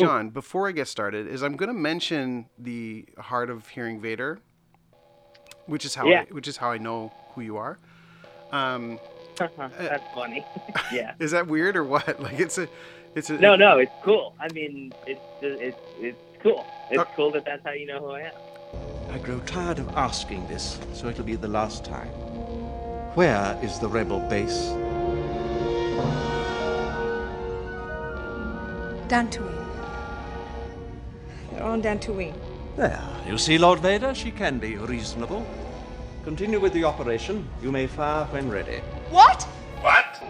John, before I get started, is I'm going to mention the Hard of Hearing Vader, which is how Yeah. I, which is how I know who you are. Um, That's funny. yeah. is that weird or what? Like it's a, it's a No, no, it's cool. I mean, it's it's it's cool. It's Uh, cool that that's how you know who I am. I grow tired of asking this, so it'll be the last time. Where is the rebel base? Dantooine. They're on Dantooine. There, you see, Lord Vader, she can be reasonable. Continue with the operation. You may fire when ready. What? What?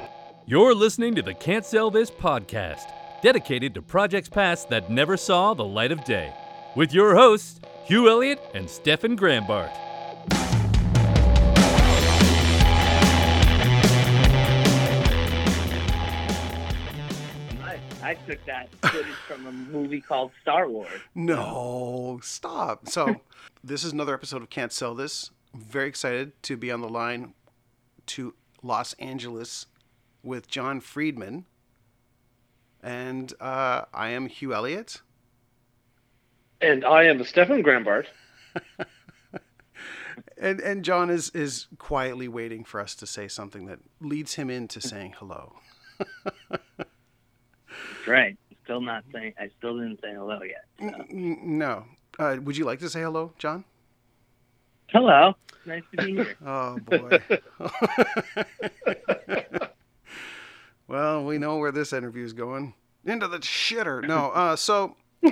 You're listening to the Can't Sell This podcast, dedicated to projects past that never saw the light of day, with your hosts, Hugh Elliott and Stefan Grambart. I, took that footage from a movie called Star Wars. No, stop. So, this is another episode of Can't Sell This. I'm very excited to be on the line to Los Angeles with John Friedman. And uh, I am Hugh Elliott. And I am Stefan Grambart. And and John is is quietly waiting for us to say something that leads him into saying hello. Right. Still not saying. I still didn't say hello yet. so. No. Uh, would you like to say hello, John? Hello. Nice to be here. Oh boy. well, we know where this interview is going. Into the shitter. No. Uh, so.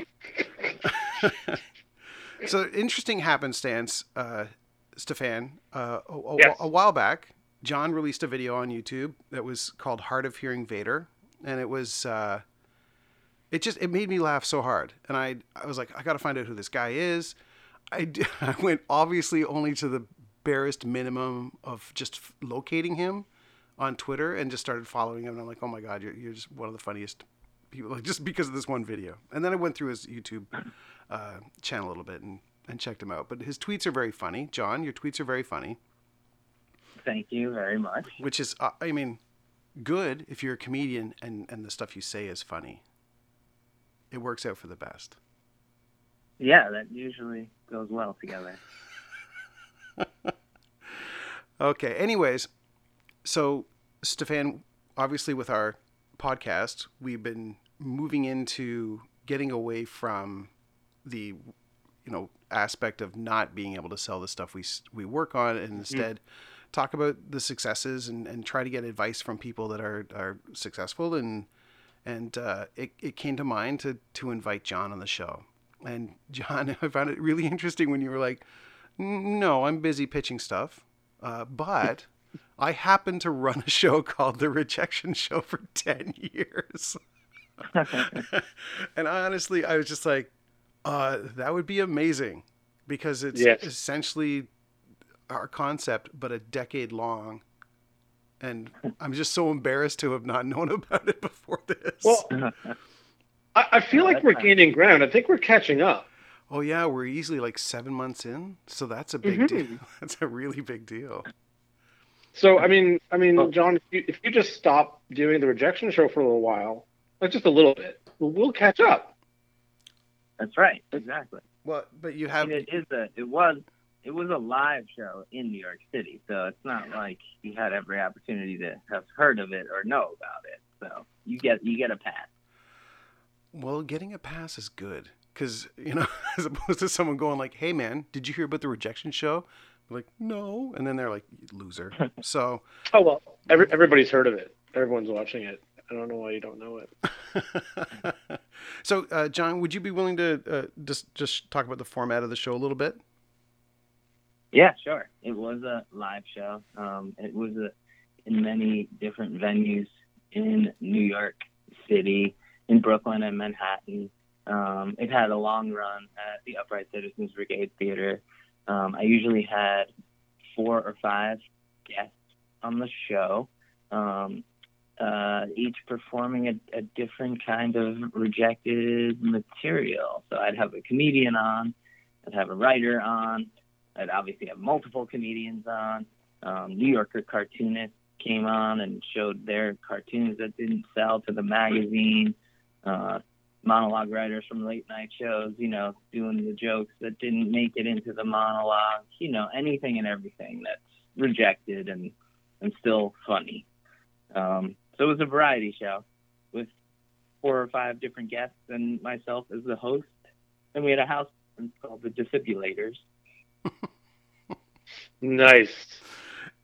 so interesting happenstance, uh, Stefan. Uh, a, a- Yes. a while back, John released a video on YouTube that was called "Hard of Hearing Vader," and it was. Uh, it just it made me laugh so hard, and I I was like, I got to find out who this guy is. I, d- I went obviously only to the barest minimum of just f- locating him on Twitter and just started following him. And I'm like, oh my God, you're, you're just one of the funniest people, like just because of this one video. And then I went through his YouTube uh, channel a little bit and, and checked him out. But his tweets are very funny. John, your tweets are very funny, Thank you very much. which is, uh, I mean, good if you're a comedian and, and the stuff you say is funny. It works out for the best. Yeah, that usually goes well together. Okay. Anyways, so Stefan, obviously with our podcast, we've been moving into getting away from the, you know, aspect of not being able to sell the stuff we we work on, and mm-hmm. instead talk about the successes and, and try to get advice from people that are are successful. And and uh, it it came to mind to to invite John on the show. And John, I found it really interesting when you were like, "No, I'm busy pitching stuff." Uh, but I happen to run a show called The Rejection Show for 10 years. and honestly, I was just like, uh, that would be amazing because it's Yes. essentially our concept, but a decade long. And I'm just so embarrassed to have not known about it before this. Well, I, I feel like we're gaining ground. I think we're catching up. oh, yeah, we're easily like seven months in. So that's a big Mhm. deal. That's a really big deal. So I mean, I mean, Oh. John, if you, if you just stop doing the rejection show for a little while, like just a little bit, we'll, we'll catch up. That's right. Exactly. Well, but you I have. mean, it is a. It was. It was a live show in New York City, so it's not like you had every opportunity to have heard of it or know about it. So you get you get a pass. Well, getting a pass is good because you know, as opposed to someone going like, "Hey, man, did you hear about the rejection show?" They're like, "No," and then they're like, "Loser." so, Oh well, every, everybody's heard of it. Everyone's watching it. I don't know why you don't know it. so, uh, John, would you be willing to uh, just just talk about the format of the show a little bit? Yeah, sure. It was a live show. Um, it was a, in many different venues in New York City, in Brooklyn and Manhattan. Um, it had a long run at the Upright Citizens Brigade Theater. Um, I usually had four or five guests on the show, um, uh, each performing a, a different kind of rejected material. So I'd have a comedian on, I'd have a writer on, I'd obviously have multiple comedians on. Um, New Yorker cartoonists came on and showed their cartoons that didn't sell to the magazine. Uh, monologue writers from late night shows, you know, doing the jokes that didn't make it into the monologue, you know, anything and everything that's rejected and and still funny. Um, so it was a variety show with four or five different guests and myself as the host, and we had a house called the Defibrillators. Nice.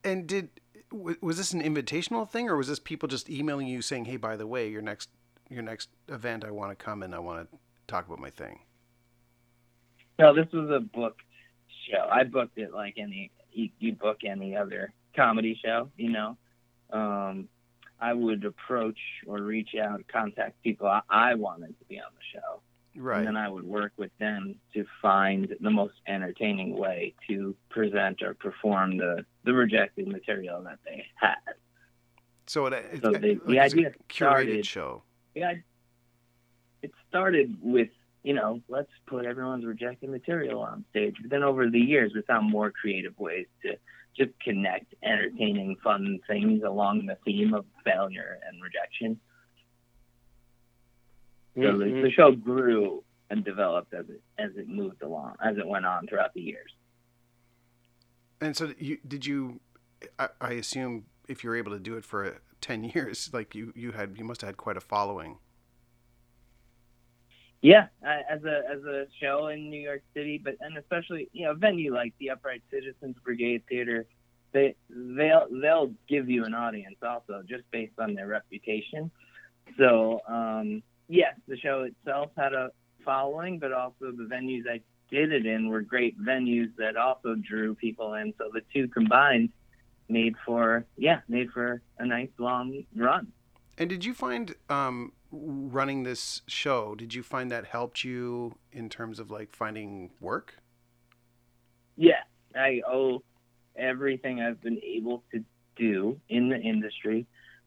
And did was this an invitational thing, or was this people just emailing you saying, "Hey, by the way, your next your next event, I want to come and I want to talk about my thing." No, this was a book show. I booked it like any you, you book any other comedy show, you know. Um, I would approach or reach out, contact people I, I wanted to be on the show, Right. and then I would work with them to find the most entertaining way to present or perform the the rejected material that they had. so it, So it- the- the like it's a idea curated started- show. yeah, it started with you know let's put everyone's rejected material on stage. But then over the years, we found more creative ways to just connect entertaining, fun things along the theme of failure and rejection. So the, the show grew and developed as it as it moved along, as it went on throughout the years. And so you did you? I, I assume if you're able to do it for uh, ten years, like you you had you must have had quite a following. Yeah, as a as a show in New York City, but and especially you know a venue like the Upright Citizens Brigade Theater, they they'll they'll give you an audience also just based on their reputation. So um, yes, the show itself had a following, but also the venues I did it in were great venues that also drew people in. So the two combined made for yeah made for a nice long run. And did you find um, running this show? Did you find that helped you in terms of like finding work? Yeah, I owe everything I've been able to do in the industry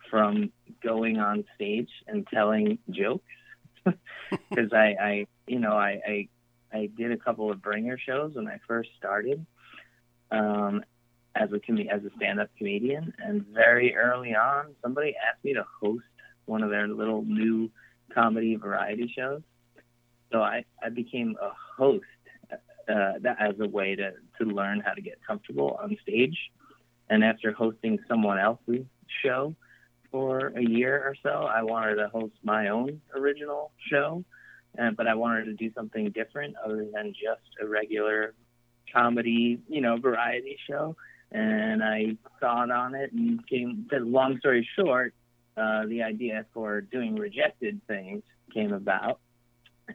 from going on stage and telling jokes because I, I, you know, I, I, I did a couple of bringer shows when I first started um, as a com- as a stand-up comedian, and very early on, somebody asked me to host one of their little new comedy variety shows. So I, I became a host uh, that as a way to, to learn how to get comfortable on stage. And after hosting someone else's show for a year or so, I wanted to host my own original show. And, but I wanted to do something different other than just a regular comedy, you know, variety show. And I thought on it and came, long story short, uh, the idea for doing rejected things came about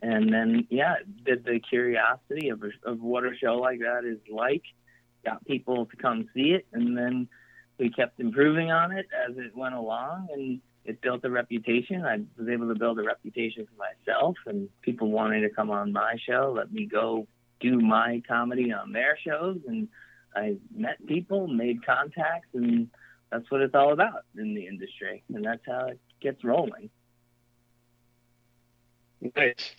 and then yeah, the, the curiosity of a, of what a show like that is like got people to come see it, and then we kept improving on it as it went along, and it built a reputation. I was able to build a reputation for myself, and people wanting to come on my show, let me go do my comedy on their shows, and I met people, made contacts, and that's what it's all about in the industry, and that's how it gets rolling. Nice.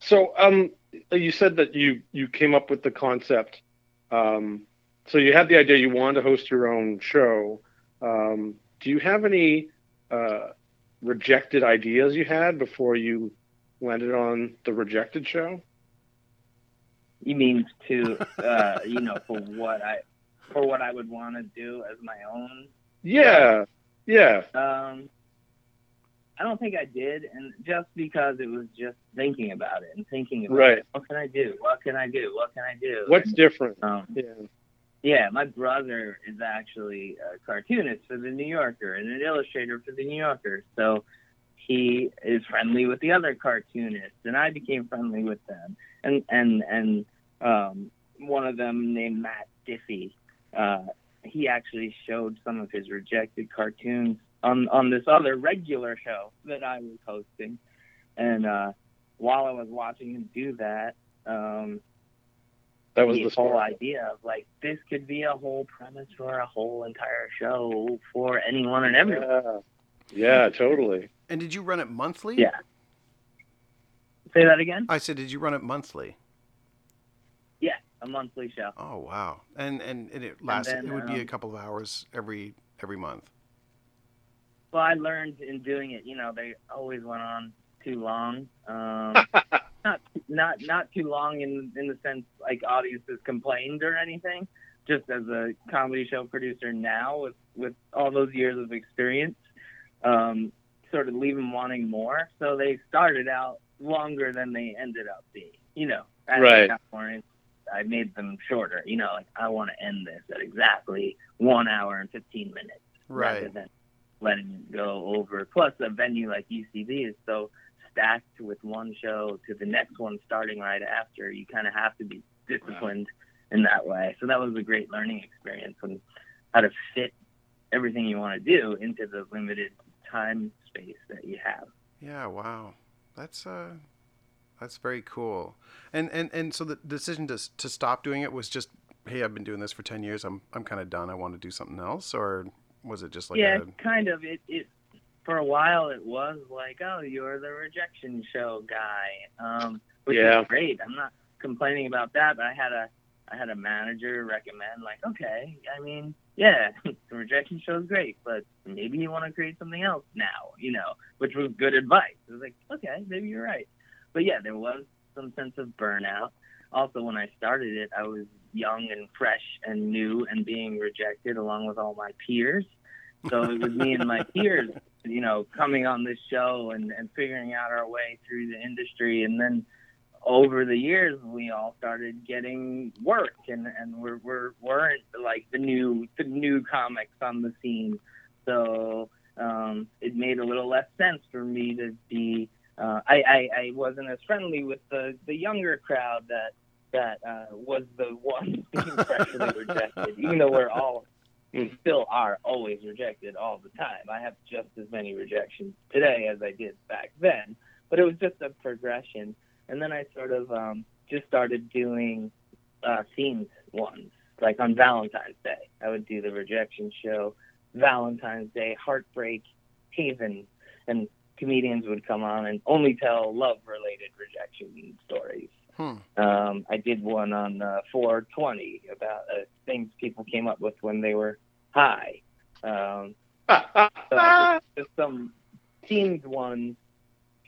So, um, you said that you you came up with the concept. Um, so you had the idea you wanted to host your own show. Um, do you have any uh, rejected ideas you had before you landed on the rejected show? You mean to, uh, you know, for what I, for what I would want to do as my own? Yeah, yeah. Um, I don't think I did, and just because it was just thinking about it and thinking about Right. it. What can I do? What can I do? What can I do? What's different? um, Yeah. Yeah, my brother is actually a cartoonist for the New Yorker and an illustrator for the New Yorker. So he is friendly with the other cartoonists, and I became friendly with them. And and and um, one of them named Matt Diffee, uh, he actually showed some of his rejected cartoons on on this other regular show that I was hosting. And uh, while I was watching him do that, um, That was the the whole idea of like this could be a whole premise for a whole entire show for anyone and everyone. Yeah. yeah, totally. And did you run it monthly? Yeah. Say that again? I said, did you run it monthly? Yeah, a monthly show. Oh wow! And and, and it lasted. then, it would be a um, couple of hours every every month. Well, I learned in doing it. You know, they always went on too long. Um, not not not too long in in the sense like audiences complained or anything. Just as a comedy show producer now, with with all those years of experience, um, sort of leave them wanting more. So they started out longer than they ended up being. You know, as they Right. got more in- I made them shorter. You know, like I want to end this at exactly one hour and fifteen minutes right? rather than letting it go over. Plus, a venue like UCB is so stacked with one show to the next one starting right after. You kind of have to be disciplined in that way. So that was a great learning experience on how to fit everything you want to do into the limited time space that you have. Yeah. Wow. That's uh, that's very cool. And and and so the decision to to stop doing it was just, hey, I've been doing this for ten years. I'm I'm kind of done. I want to do something else, or was it just like yeah, a, kind of. It, it for a while it was like, oh, you're the rejection show guy, um, which Yeah. is great. I'm not complaining about that, but I had a I had a manager recommend like, okay, I mean, yeah, the rejection show is great, but maybe you want to create something else now, you know, which was good advice. It was like, okay, maybe you're right, but yeah, there was some sense of burnout. Also, when I started it, I was young and fresh and new and being rejected along with all my peers. So it was me and my peers, you know, coming on this show and, and figuring out our way through the industry. And then over the years, we all started getting work and, and we're, we're, weren't like the new, the new comics on the scene. So um, it made a little less sense for me to be, uh, I, I, I wasn't as friendly with the, the younger crowd that, that uh, was the one being freshly rejected, even though we're all we still are always rejected all the time. I have just as many rejections today as I did back then, but it was just a progression. And then I sort of um, just started doing uh, themed ones, like on Valentine's Day. I would do the rejection show, Valentine's Day, Heartbreak, Haven, and comedians would come on and only tell love-related rejection stories. Hmm. Um, I did one on uh, 420 about uh, things people came up with when they were high. Um, so just some themed ones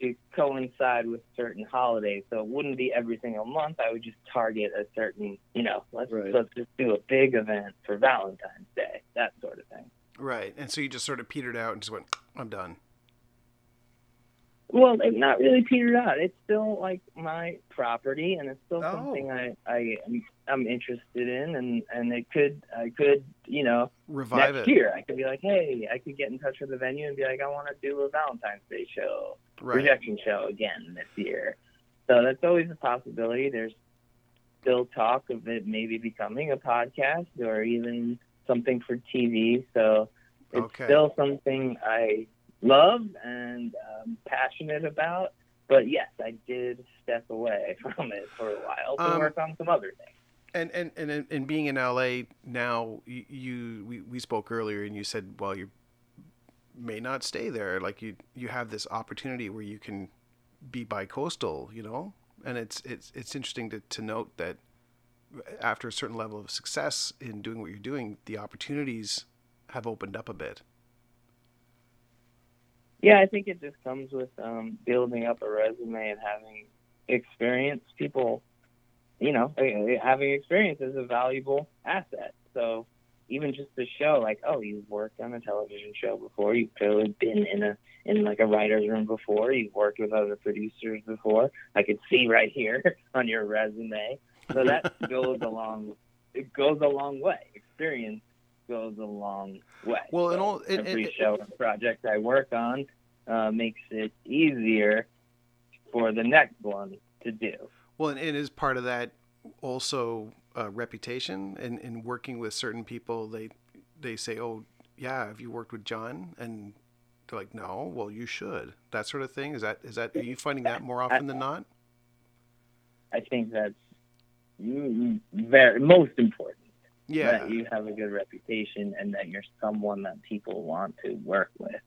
to coincide with certain holidays. So it wouldn't be every single month. I would just target a certain, you know, let's Right. let's just do a big event for Valentine's Day, that sort of thing. Right. And so you just sort of petered out and just went, I'm done. Well, it's not really petered out. It's still like my property, and it's still Oh. something I I am I'm interested in, and and it could I could you know Revive next it. year I could be like, hey, I could get in touch with the venue and be like, I want to do a Valentine's Day show, Right. rejection show again this year. So that's always a possibility. There's still talk of it maybe becoming a podcast or even something for TV. So it's Okay. still something I love and um, passionate about. But yes, I did step away from it for a while to Um, work on some other things. And and and and being in LA now, you, you we, we spoke earlier, and you said, well, you may not stay there. Like you you have this opportunity where you can be bi-coastal, you know. And it's it's it's interesting to to note that after a certain level of success in doing what you're doing, the opportunities have opened up a bit. Yeah, I think it just comes with um, building up a resume and having experience. People, you know, eh, having experience is a valuable asset. So even just to show, like, oh, you've worked on a television show before. You've clearly been in a in like a writer's room before. You've worked with other producers before. I could see right here on your resume. So that goes along. It goes a long way. Experience goes a long way. Well, and So all- and- every and- show and project I work on uh, makes it easier for the next one to do. Well, and it is part of that also uh, reputation and in working with certain people. They they say, "Oh, yeah, have you worked with John?" And they're like, "No." Well, you should. That sort of thing. Is that is that? Are you finding that more often than not? I think that's very most important. Yeah. That you have a good reputation and that you're someone that people want to work with.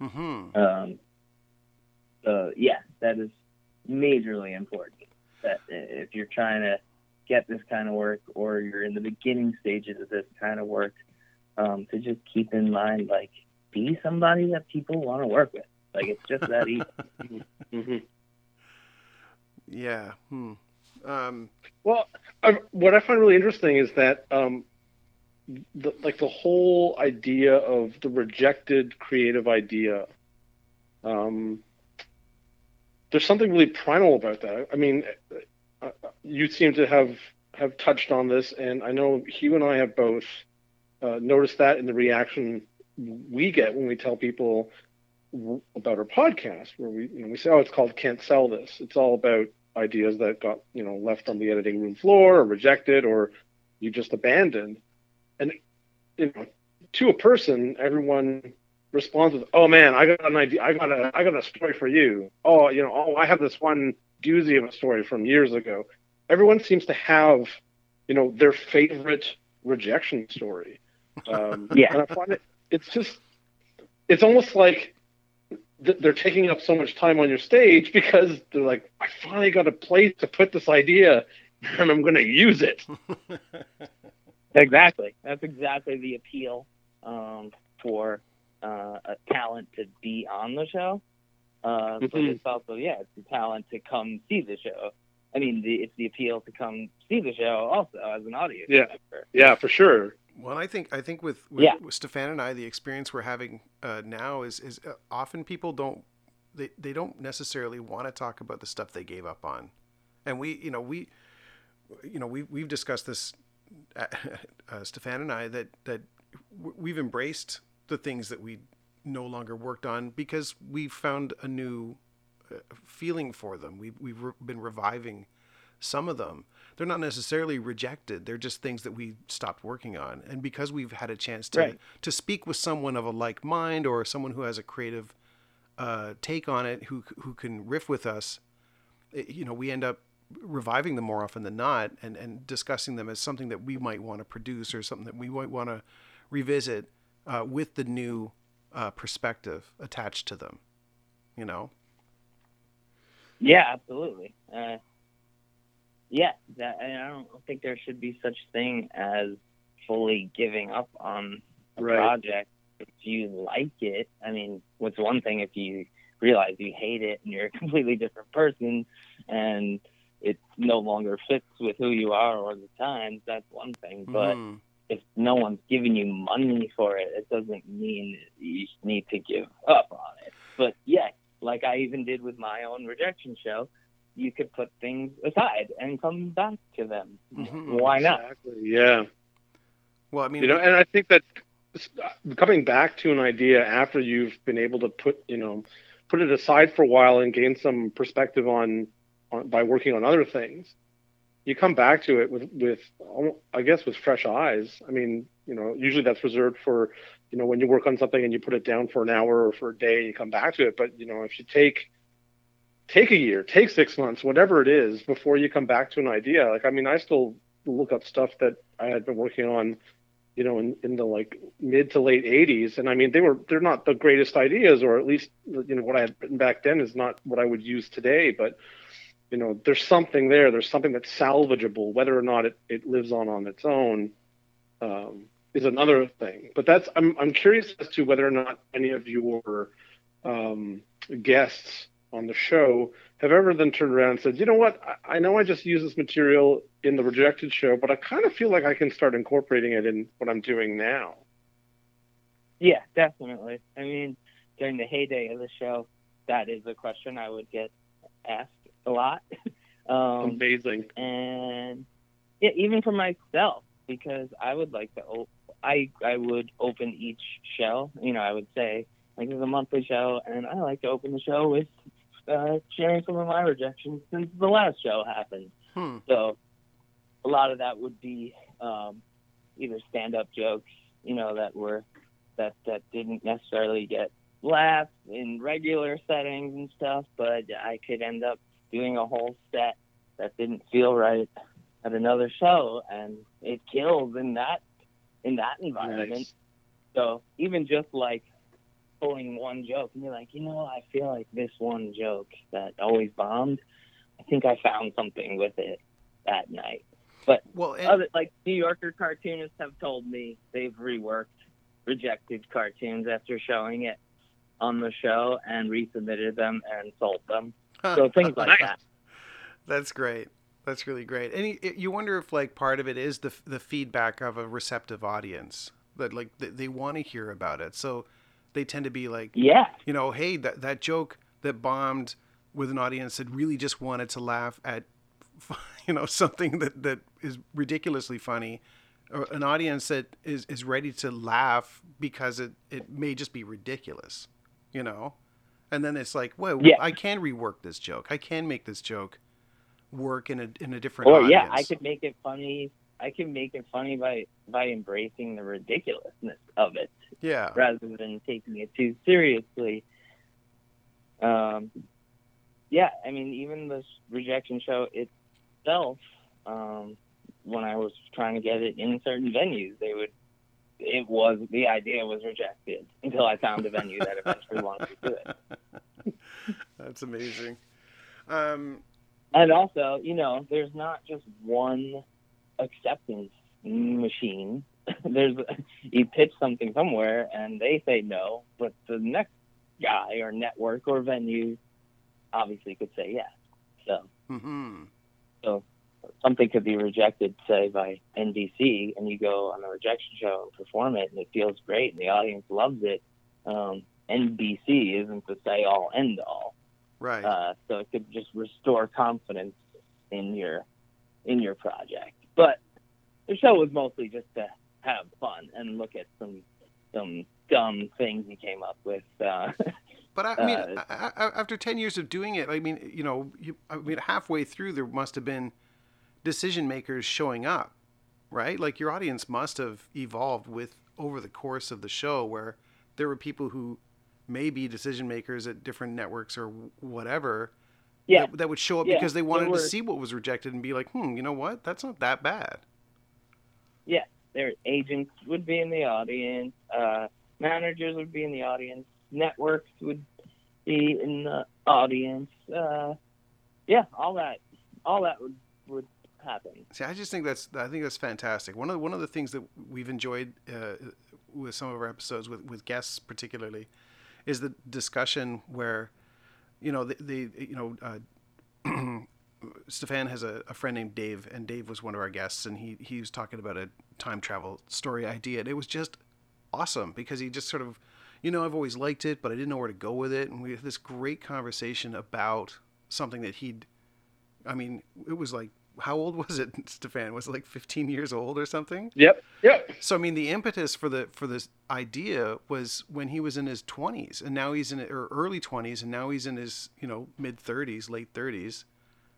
Mm-hmm. Um, so yeah, that is majorly important. That if you're trying to get this kind of work, or you're in the beginning stages of this kind of work, um, to just keep in mind, like, be somebody that people want to work with. Like it's just that easy. hmm Yeah. Hmm. Um, Well, I, what I find really interesting is that, um, the, like the whole idea of the rejected creative idea. Um, there's something really primal about that. I mean, uh, uh, you seem to have have touched on this, and I know Hugh and I have both uh, noticed that in the reaction we get when we tell people about our podcast, where we you know we say, "Oh, it's called Can't Sell This." It's all about ideas that got you know left on the editing room floor or rejected or you just abandoned. And you know to a person everyone responds with oh man i got an idea i got a i got a story for you. Oh you know oh i have this one doozy of a story from years ago. Everyone seems to have you know their favorite rejection story. Um Yeah. and i find it it's just it's almost like th- they're taking up so much time on your stage because they're like, I finally got a place to put this idea, and I'm going to use it. Exactly. That's exactly the appeal um, for uh, a talent to be on the show. Uh, But Mhm. it's also, yeah, it's the talent to come see the show. I mean, the, it's the appeal to come see the show also as an audience Yeah. member. Yeah, for sure. Well, I think I think with with, Yeah. with Stefan and I, the experience we're having uh, now is is uh, often people don't they, they don't necessarily want to talk about the stuff they gave up on, and we you know we you know we we've discussed this, uh, uh, Stefan and I that that we've embraced the things that we no longer worked on because we found a new uh, feeling for them. We've we've re- been reviving some of them. They're not necessarily rejected. They're just things that we stopped working on. And because we've had a chance to Right. to speak with someone of a like mind or someone who has a creative uh, take on it, who who can riff with us, it- you know, we end up reviving them more often than not, and and discussing them as something that we might want to produce or something that we might want to revisit uh, with the new uh, perspective attached to them. You know. Yeah, absolutely. Uh, yeah, that, I don't think there should be such thing as fully giving up on a Right. project if you like it. I mean, what's one thing if you realize you hate it and you're a completely different person and it no longer fits with who you are or the times, that's one thing. But Mhm. if no one's giving you money for it, it doesn't mean you need to give up on it. But yeah, like I even did with my own rejection show, you could put things aside and come back to them. Mhm. Why not? Exactly. Yeah. well, I mean, You know, and I think that coming back to an idea after you've been able to put, you know, put it aside for a while and gain some perspective on, on by working on other things, you come back to it with, with, I guess, with fresh eyes. I mean, you know, usually that's reserved for, you know, when you work on something and you put it down for an hour or for a day and you come back to it. But, you know, if you take, take a year, take six months, whatever it is, before you come back to an idea, like, I mean, I still look up stuff that I had been working on you know, in, in the like mid to late 80s. And I mean, they were they're not the greatest ideas, or at least you know what I had written back then is not what I would use today. But you know, there's something there. There's something that's salvageable, whether or not it, it lives on on its own. Um, is another thing, but that's I'm I'm curious as to whether or not any of your um, guests on the show have ever then turned around and said, you know what, I, I know I just use this material in the rejected show, but I kind of feel like I can start incorporating it in what I'm doing now. Yeah, definitely. I mean, during the heyday of the show, that is a question I would get asked a lot. um, Amazing. and yeah, even for myself, because I would like to, op- I I would open each show. You know, I would say like it's a monthly show, and I like to open the show with uh, sharing some of my rejections since the last show happened. hmm. So a lot of that would be um, either stand-up jokes, you know, that were that that didn't necessarily get laughs in regular settings and stuff, but I could end up doing a whole set that didn't feel right at another show, and it kills in that in that environment. Nice. So even just like pulling one joke and you're like, you know, I feel like this one joke that always bombed, I think I found something with it that night. But well, and, Other, like New Yorker cartoonists have told me they've reworked rejected cartoons after showing it. on the show and resubmitted them and sold them. So things like that. That's great. That's really great. And you, you wonder if like part of it is the the feedback of a receptive audience that like they, they want to hear about it. So they tend to be like, Yeah. you know, hey, that that joke that bombed with an audience that really just wanted to laugh at, you know, something that that is ridiculously funny, or an audience that is is ready to laugh because it it may just be ridiculous, you know. And then it's like, well, Yeah. I can rework this joke. I can make this joke work in a in a different Or audience. yeah, I could make it funny. I can make it funny by by embracing the ridiculousness of it Yeah. rather than taking it too seriously. Um, yeah, I mean, even this rejection show itself, um, when I was trying to get it in certain venues, they would. It was the idea was rejected until I found a venue that eventually wanted to do it. That's amazing. Um, And also, you know, there's not just one acceptance machine. there's you pitch something somewhere and they say no, but the next guy or network or venue obviously could say yes. So hmm something could be rejected, say by NBC, and you go on a rejection show and perform it, and it feels great, and the audience loves it. Um, NBC isn't the say all end all. Right. Uh, so it could just restore confidence in your in your project. But the show was mostly just to have fun and look at some some dumb things he came up with. Uh, But I, I mean, Uh, I, after ten years of doing it, I mean, you know, you, I mean, halfway through, there must have been decision makers showing up, right? Like your audience must have evolved with over the course of the show, where there were people who may be decision makers at different networks or whatever. yeah, that, that would show up Yeah, because they wanted there were- to see what was rejected and be like, hmm, you know what? That's not that bad. yeah. Their agents would be in the audience. Uh, managers would be in the audience. Networks would be in the audience. Uh, yeah, all that, all that would would happen. See, I just think that's I think that's fantastic. One of the, one of the things that we've enjoyed uh, with some of our episodes with with guests particularly is the discussion where you know the, the you know uh, Stefan has a, a friend named Dave and Dave was one of our guests and he he was talking about a time travel story idea and it was just awesome because he just sort of you know I've always liked it but I didn't know where to go with it and we had this great conversation about something that he'd I mean it was like how old was it Stefan was it like 15 years old or something Yep. Yep. so I mean, the impetus for the for this idea was when he was in his twenties, and now he's in or early twenties, and now he's in his you know mid thirties, late thirties.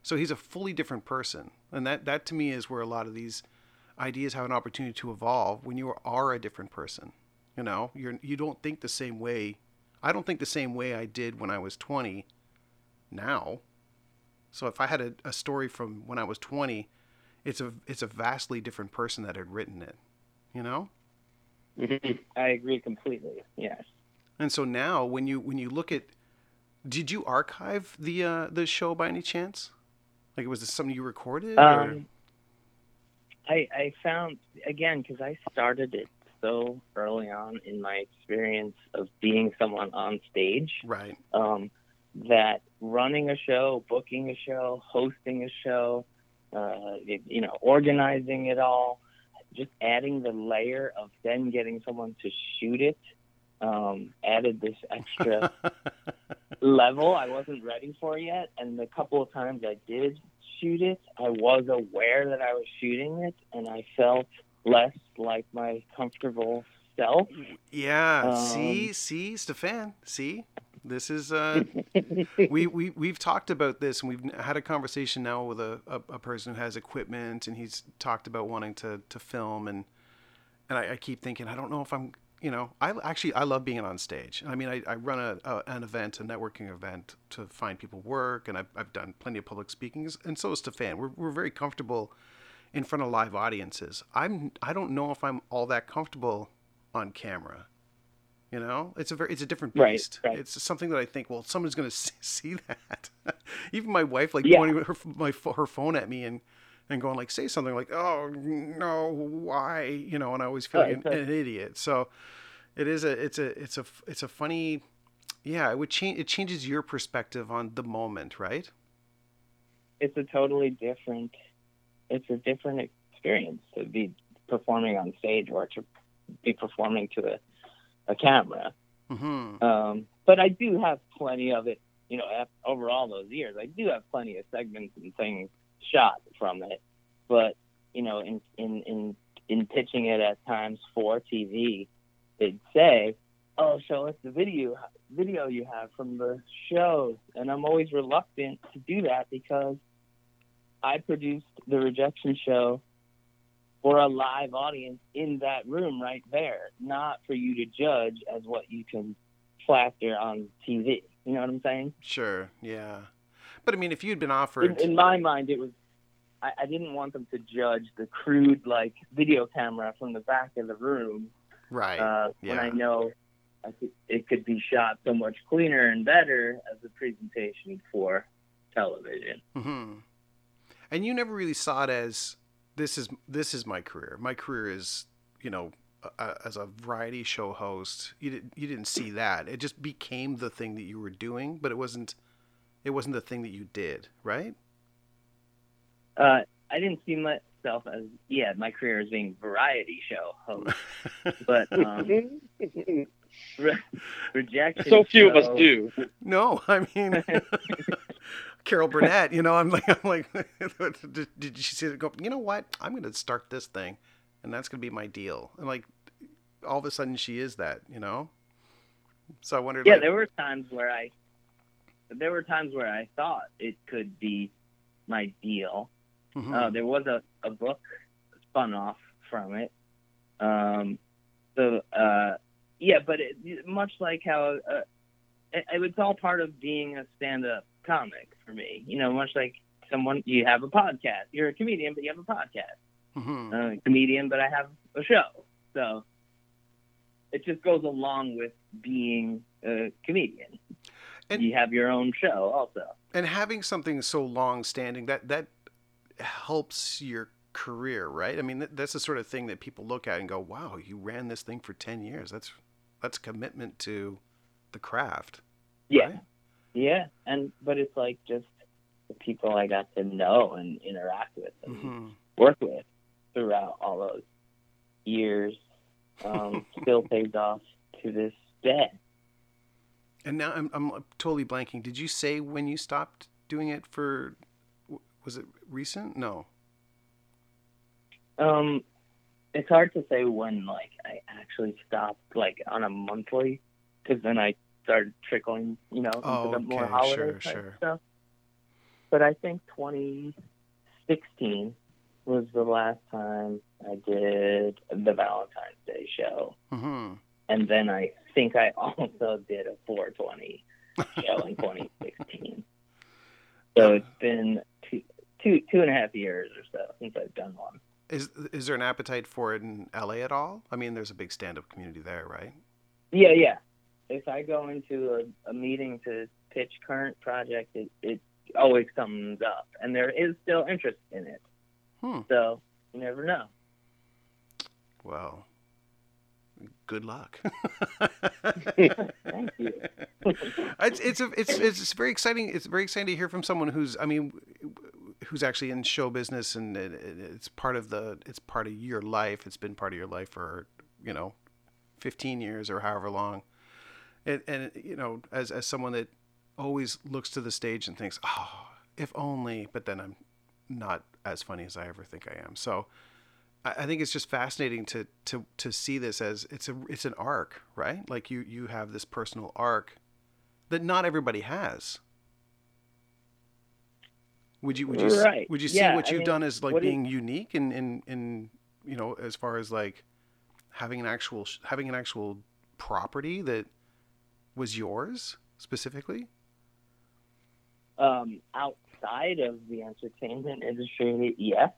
So he's a fully different person, and that that to me is where a lot of these ideas have an opportunity to evolve when you are a different person. You know, you're you don't think the same way. I don't think the same way I did when I was twenty. Now, so if I had a, a story from when I was twenty, it's a it's a vastly different person that had written it you know Mhm. I agree completely. Yes. and so now when you when you look at did you archive the uh the show by any chance like was this something you recorded or? Um, I I found again because I started it so early on in my experience of being someone on stage right um, that running a show, booking a show, hosting a show, uh, it, you know, organizing it all, just adding the layer of then getting someone to shoot it um, added this extra level I wasn't ready for yet. And the couple of times I did shoot it, I was aware that I was shooting it, and I felt less like my comfortable self. yeah Um, see see stefan see this is uh we, we we've talked about this and we've had a conversation now with a, a, a person who has equipment and he's talked about wanting to to film and and I, I keep thinking I don't know if I'm you know I actually I love being on stage I mean I, I run a, a an event a networking event to find people work and I've, I've done plenty of public speakings and so is Stefan we're, we're very comfortable in front of live audiences I'm I don't know if I'm all that comfortable on camera you know, it's a very it's a different beast. right. It's something that I think, well, someone's going to see that. Even my wife, like Yeah. pointing her my her phone at me and and going like, say something like, oh no, why? You know, and I always feel like an, an idiot. So it is a it's a it's a it's a funny yeah, it would change. It changes your perspective on the moment, right? It's a totally different. It's a different experience to be performing on stage or to be performing to a, a camera. Mm-hmm. Um, but I do have plenty of it. You know, af- over all those years, I do have plenty of segments and things shot from it. But you know, in in in in pitching it at times for TV, they'd say, "Oh, show us the video video you have from the shows," and I'm always reluctant to do that because I produced the rejection show for a live audience in that room right there, not for you to judge as what you can plaster on TV. You know what I'm saying? Sure. Yeah. But I mean, if you'd been offered, In, in my mind, it was. I, I didn't want them to judge the crude, like video camera from the back of the room right? uh, when I know I could, it could be shot so much cleaner and better as a presentation for television. hmm And you never really saw it as this is this is my career. My career is you know uh, as a variety show host. You didn't you didn't see that. It just became the thing that you were doing, but it wasn't it wasn't the thing that you did, right? Uh, I didn't see myself as yeah, my career as being variety show host, but um, re- rejection. so few of us do. No, I mean Carol Burnett. You know, I'm like I'm like, did, did you see it go? You know what? I'm going to start this thing, and that's going to be my deal. And like all of a sudden, she is that. You know. So I wondered. Yeah, like, there were times where I, there were times where I thought it could be my deal. mhm. Uh, there was a, a book spun off from it. Um, so uh, yeah, but it, much like how uh, it, it was all part of being a stand-up comic for me. You know, much like someone you have a podcast. You're a comedian, but you have a podcast. Mhm. Uh, comedian, but I have a show. So it just goes along with being a comedian. And- you have your own show also. and having something so long standing that that helps your career right i mean that's the sort of thing that people look at and go wow you ran this thing for 10 years that's that's commitment to the craft Yeah. right? Yeah, and but it's like just the people I got to know and interact with and hmm work with throughout all those years um, still pays off to this day. And now I'm, I'm totally blanking did you say when you stopped doing it for was it recent no Um, it's hard to say when like I actually stopped like on a monthly because then I started trickling, you know, into Oh, the more okay, holiday sure, type sure. stuff. But I think 2016 was the last time I did the Valentine's Day show. hmm and then I think I also did a 420 show in 2016. So it's been two, two, two and a half years or so since I've done one. is is there an appetite for it in la at all i mean there's a big stand-up community there right Yeah, yeah. If I go into a, a meeting to pitch current project, it, it always comes up, and there is still interest in it. hmm So you never know. well good luck Thank you. it's it's a, it's it's very exciting. It's very exciting to hear from someone who's I mean, who's actually in show business and it, it- it's part of the it's part of your life. It's been part of your life for you know, fifteen years or however long. And and you know, as as someone that always looks to the stage and thinks, oh, if only, but then I'm not as funny as I ever think I am. So. I I think it's just fascinating to, to, to see this as it's a it's an arc, right? Like you you have this personal arc that not everybody has. Would you would you Right. would you see Yeah, what you've mean, done as like is- being unique in, in in you know as far as like having an actual having an actual property that was yours specifically? Um, outside of the entertainment industry, yes.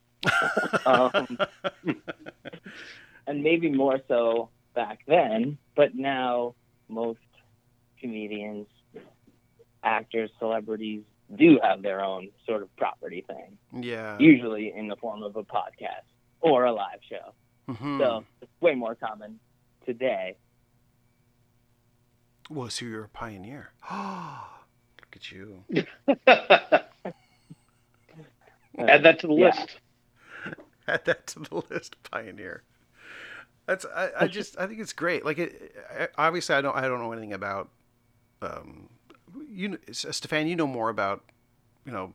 Um, and maybe more so back then, but now most comedians, actors, celebrities do have their own sort of property thing, yeah. usually in the form of a podcast or a live show. Mhm. So it's way more common today. Well, so you're a pioneer. Look at you. Add that to the Yeah. list. Add that to the list, pioneer. That's I, I just I think it's great. Like it, I, obviously I don't I don't know anything about um you Stefan you know more about you know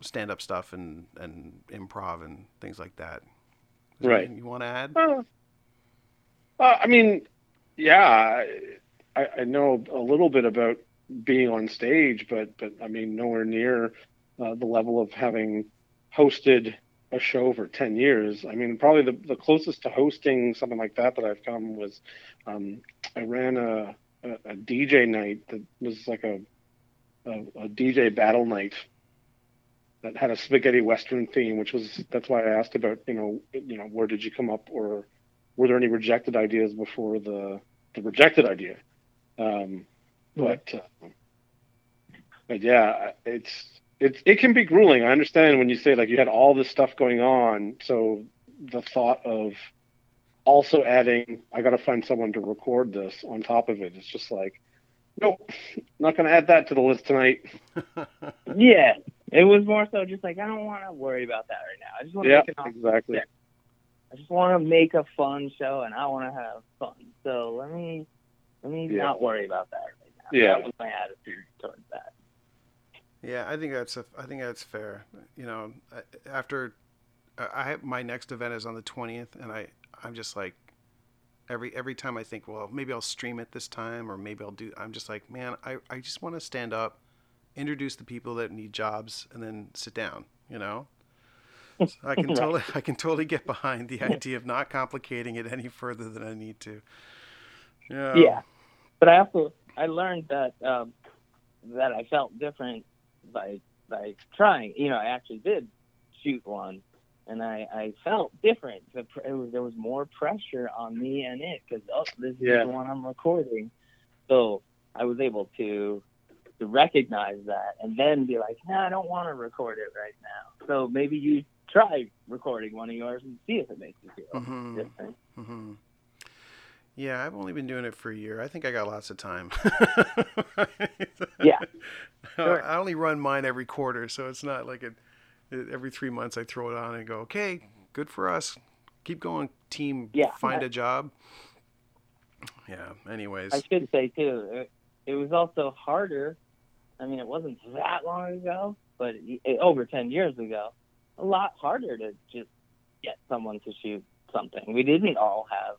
stand up stuff and and improv and things like that. Is Right. You want to add? Uh, uh, I mean, yeah, I, I know a little bit about being on stage, but but I mean, nowhere near uh, the level of having hosted a show for ten years. I mean, probably the, the closest to hosting something like that that I've come was um, I ran a, a, a DJ night that was like a, a a DJ battle night that had a spaghetti western theme, which was that's why I asked about you know you know where did you come up or were there any rejected ideas before the the rejected idea? Um, but uh, but yeah, it's it's it can be grueling. I understand when you say like you had all this stuff going on, so the thought of also adding I got to find someone to record this on top of it. It's just like nope, not going to add that to the list tonight. Yeah, it was more so just like I don't want to worry about that right now. I just want to Yeah, make it awesome. exactly. Yeah. I just want to make a fun show and I want to have fun. So let me let me Yeah. not worry about that right now. Yeah. That was my attitude towards that. Yeah, I think that's a, I think that's fair. You know, after I my next event is on the twentieth, and I I'm just like every every time I think, well, maybe I'll stream it this time, or maybe I'll do. I'm just like, man, I I just want to stand up, introduce the people that need jobs, and then sit down. You know. So I can Right. totally I can totally get behind the idea of not complicating it any further than I need to. Yeah. yeah but i also i learned that um that i felt different by by trying you know i actually did shoot one and i i felt different. The, pr- it was, there was more pressure on me and it because oh this is the one i'm recording. So i was able to to recognize that and then be like nah i don't want to record it right now. So maybe you try recording one of yours and see if it makes you feel Mhm. different. Hmm Yeah, I've only been doing it for a year. I think I got lots of time. Yeah, uh, sure. I only run mine every quarter, so it's not like it, it. Every three months, I throw it on and go, "Okay, good for us. Keep going, team. Yeah. find a job." Yeah. Anyways, I should say too, it, it was also harder. I mean, it wasn't that long ago, but it, eh, over ten years ago, a lot harder to just get someone to shoot something. We didn't all have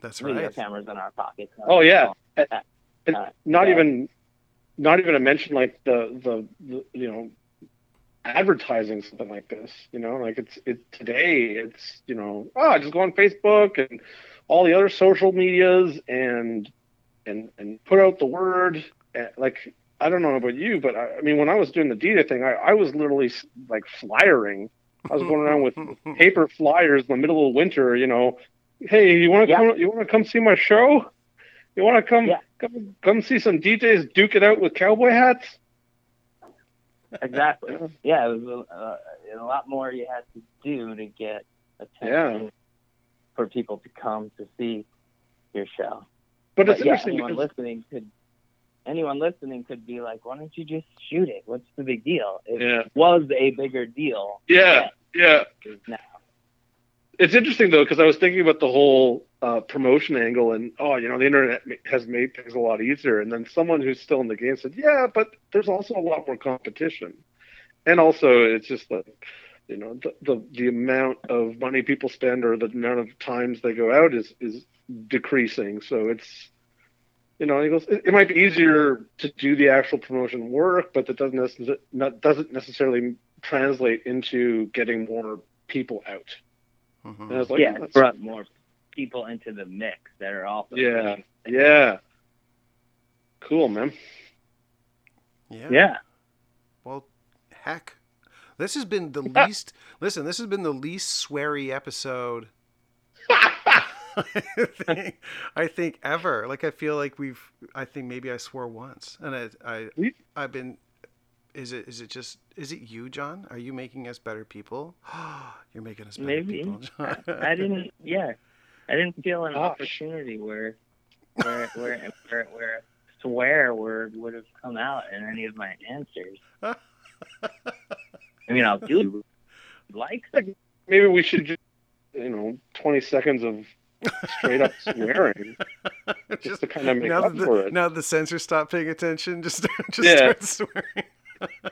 that's video right. cameras in our pockets. Oh yeah, and Uh, not yeah. even not even to mention like the, the the you know advertising something like this. You know, like it's it's today. It's you know oh just go on Facebook and all the other social medias and and and put out the word. And, like I don't know about you, but I, I mean when I was doing the DJ thing, I, I was literally like flyering. I was going around with paper flyers in the middle of winter. You know, hey, you want to Yeah. come? You want to come see my show? You want to come? Yeah. Come, come see some DJs duke it out with cowboy hats. exactly. Yeah, it was a, uh, a lot more you had to do to get attention for people to come to see your show. But it's But yeah, interesting anyone because listening could anyone listening could be like, why don't you just shoot it? What's the big deal? It yeah, was a bigger deal yeah, yeah. now. It's interesting though because I was thinking about the whole uh, promotion angle and oh, you know, the internet has made things a lot easier. And then someone who's still in the game said, yeah, but there's also a lot more competition, and also it's just like. You know the, the the amount of money people spend or the amount of times they go out is is decreasing. So it's you know, he goes, it, it might be easier to do the actual promotion work, but that doesn't necess- not, doesn't necessarily translate into getting more people out. Mhm. And I was like, yeah, "Oh, it brought more people into the mix that are also yeah, yeah, cool, man. Yeah. yeah. Well, heck, this has been the least. Listen, this has been the least sweary episode. I think, I think ever. Like I feel like we've. I think maybe I swore once, and I, I I've been. Is it is it just is it you, John? Are you making us better people? You're making us better Maybe people. I, I didn't. Yeah, I didn't feel an Gosh. opportunity where where where where, where swear word would have come out in any of my answers. I mean, I'll do like Maybe we should just, you know, 20 seconds of straight up swearing just to kind of make up that for it. now the censors stop paying attention, just just Yeah. start swearing.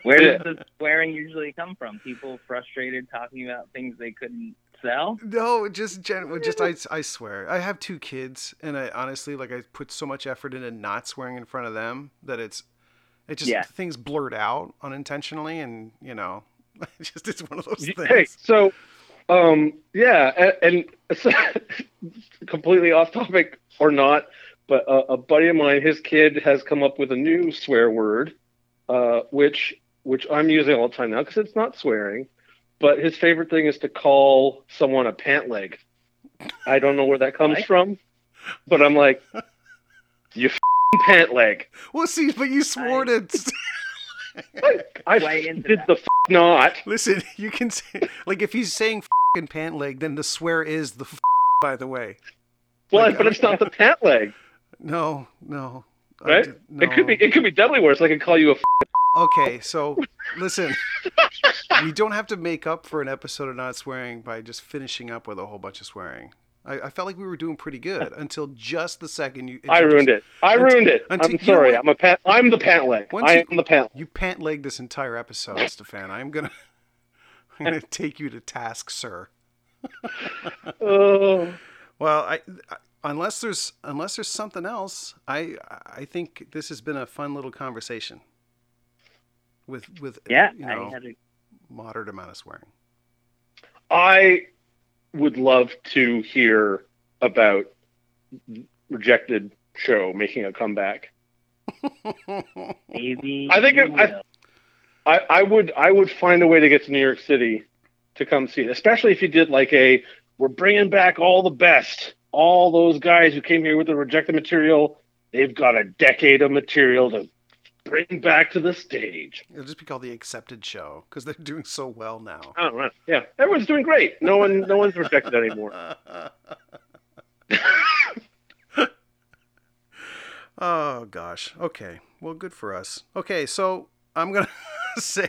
Where does the swearing usually come from? People frustrated talking about things they couldn't sell? No, just gen- just I, I swear. I have two kids, and I honestly like I put so much effort into not swearing in front of them that it's it just Yeah. things blurt out unintentionally, and you know, just it's one of those things. Hey, so, um, yeah, and, and it's completely off topic or not, but a, a buddy of mine, his kid has come up with a new swear word, uh, which which I'm using all the time now because it's not swearing, but his favorite thing is to call someone a pant leg. I don't know where that comes What? from, but I'm like, you f***ing pant leg. Well, see, but you swore I- to. I Way into did that. the f- not. Listen, you can say like if he's saying "fing pant leg, then the swear is the. F- by the way, Well, Like, but it's not the pant leg, no, no. Right? did- It could be. It could be deadly worse. I could call you a f- Okay, so listen, we don't have to make up for an episode of not swearing by just finishing up with a whole bunch of swearing. I, I felt like we were doing pretty good until just the second you. I ruined it. I Until- ruined it. until- I'm you know sorry. I'm a pant. I'm the pant leg. I you- am the pant. You pant leg this entire episode, Stefan. I'm gonna, I'm gonna take you to task, sir. Oh, Well, I, I unless there's unless there's something else, I I think this has been a fun little conversation. With with Yeah, you know I had a moderate amount of swearing. I would love to hear about rejected show making a comeback. maybe. I think it- I- I, I would I would find a way to get to New York City to come see it, especially if you did like a we're bringing back all the best, all those guys who came here with the rejected material. They've got a decade of material to bring back to the stage. It'll just be called the accepted show because they're doing so well now. Oh, right. Yeah, everyone's doing great. No one, no one's rejected anymore. oh gosh. Okay. Well, good for us. Okay, so I'm gonna say,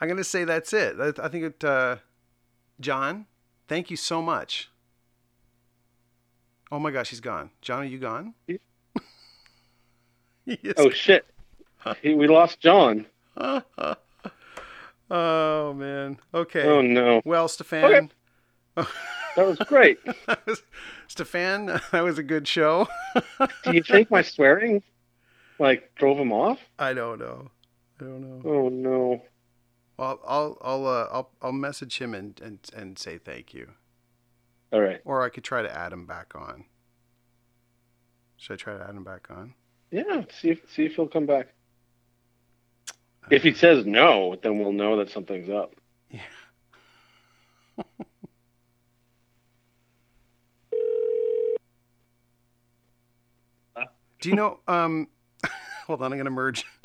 I'm gonna say that's it. I, I think it. Uh, John, thank you so much. Oh my gosh, he's gone. John, are you gone? yes. Oh shit, He- we lost John. oh man. Okay. Oh no, Well, Stefan. Okay. that was great. that was, Stefan, that was a good show. Do you think my swearing like drove him off? I don't know. I don't know. Oh no. Well, I'll I'll uh, I'll I'll message him and, and and say thank you, All right. or I could try to add him back on. Should I try to add him back on? Yeah. See if see if he'll come back. If he says no, then we'll know that something's up. Yeah. Do you know? Um, hold on, I'm gonna merge.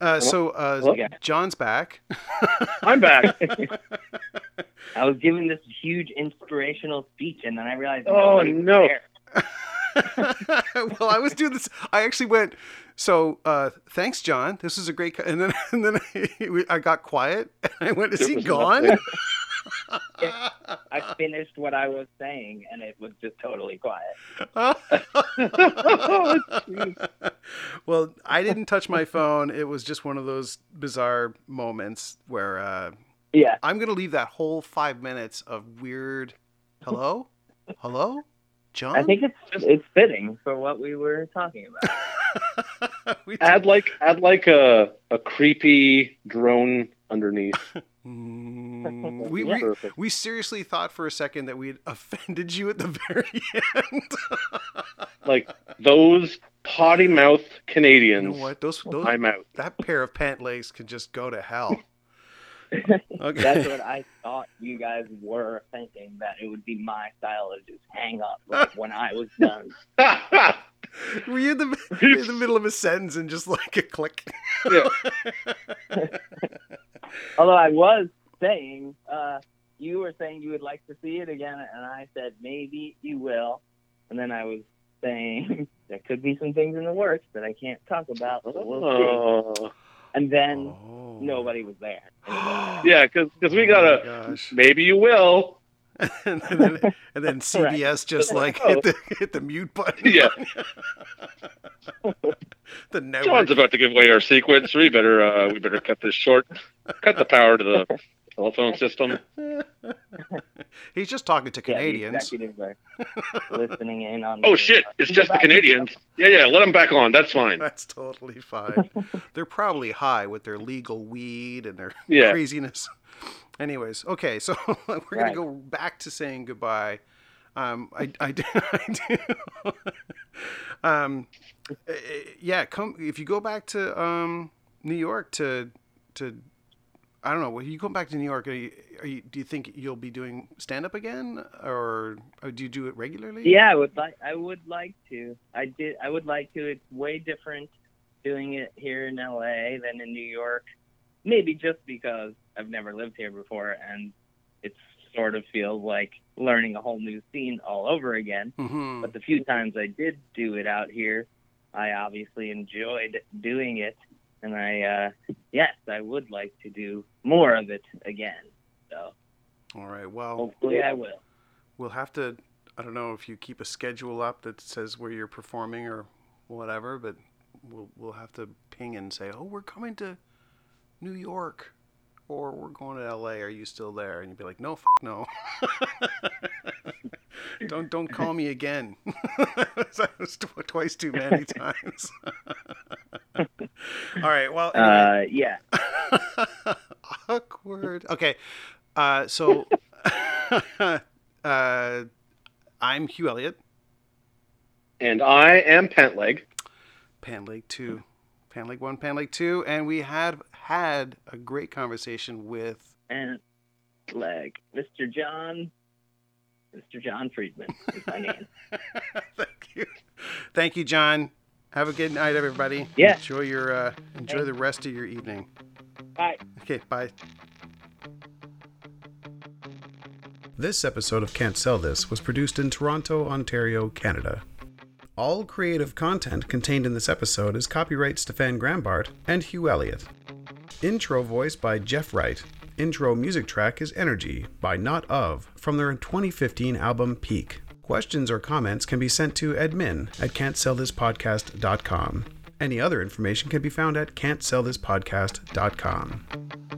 Uh, so uh, John's back. I'm back. I was giving this huge inspirational speech, and then I realized. Oh, no. well, I was doing this. I actually went. So uh, thanks, John. This is a great. Co-. And then and then I got quiet. And I went. Is he gone? I finished what I was saying, and it was just totally quiet. Well, I didn't touch my phone. It was just one of those bizarre moments where uh, Yeah. I'm going to leave that whole five minutes of weird. Hello, hello, John. I think it's it's fitting for what we were talking about. we add like add like a a creepy drone underneath. Mm, we, we we seriously thought for a second that we'd offended you at the very end. Like those potty mouth you Canadians. know what? Those those I'm out. that pair of pant legs can just go to hell. Okay. That's what I thought you guys were thinking that it would be my style to just hang up like when I was done. Were you in the, were you in the middle of a sentence and just like a click? Yeah. Although I was saying, uh, you were saying you would like to see it again, and I said maybe you will, and then I was saying there could be some things in the works that I can't talk about. But we'll see. Oh. And then Oh. nobody was there. Yeah, because we got Oh to my gosh. maybe you will. and, then, and then CBS just like hit the hit the mute button. Yeah. the network. John's about to give away our sequence. We better uh, we better cut this short. Cut the power to the telephone system. He's just talking to Canadians. executives are listening in on. Oh the- shit! It's just the Canadians. Yeah, yeah. Let them back on. That's fine. That's totally fine. They're probably high with their legal weed and their Yeah. craziness. Anyways, okay, so we're gonna go back to saying goodbye. Um, I, I do. I do. um, eh, yeah, come if you go back to um, New York to to I don't know. When you come back to New York, are you, are you, do you think you'll be doing stand up again, or, or do you do it regularly? Yeah, I would like. I would like to. I did. I would like to. It's way different doing it here in LA than in New York. Maybe just because I've never lived here before, and it sort of feels like learning a whole new scene all over again. hmm But the few times I did do it out here, I obviously enjoyed doing it, and I, uh, yes, I would like to do more of it again. So All right. Well, hopefully, I will. we'll have to i don't know if you keep a schedule up that says where you're performing or whatever but we'll we'll have to ping and say oh we're coming to new york or we're going to la are you still there and you'd be like no f- no don't don't call me again that was tw- twice too many times all right well anyway. Uh, yeah. awkward. Okay, uh, so uh, I'm Hugh Elliott, And I am Pentleg. Pan Lake Two, Pan Lake One, Pan Lake Two, and we had had a great conversation with. and like Mr. John, Mr. John Friedman is my name. Thank you, thank you, John. Have a good night, everybody. Yeah. Enjoy your uh, enjoy the rest of your evening. Bye. Okay, bye. This episode of Can't Sell This was produced in Toronto, Ontario, Canada. All creative content contained in this episode is copyright Stefan Grambart and Hugh Elliott. Intro voice by Jeff Wright. Intro music track is Energy by Not Of from their 2015 album Peak. Questions or comments can be sent to admin at can'tsellthispodcast.com. Any other information can be found at can'tsellthispodcast.com.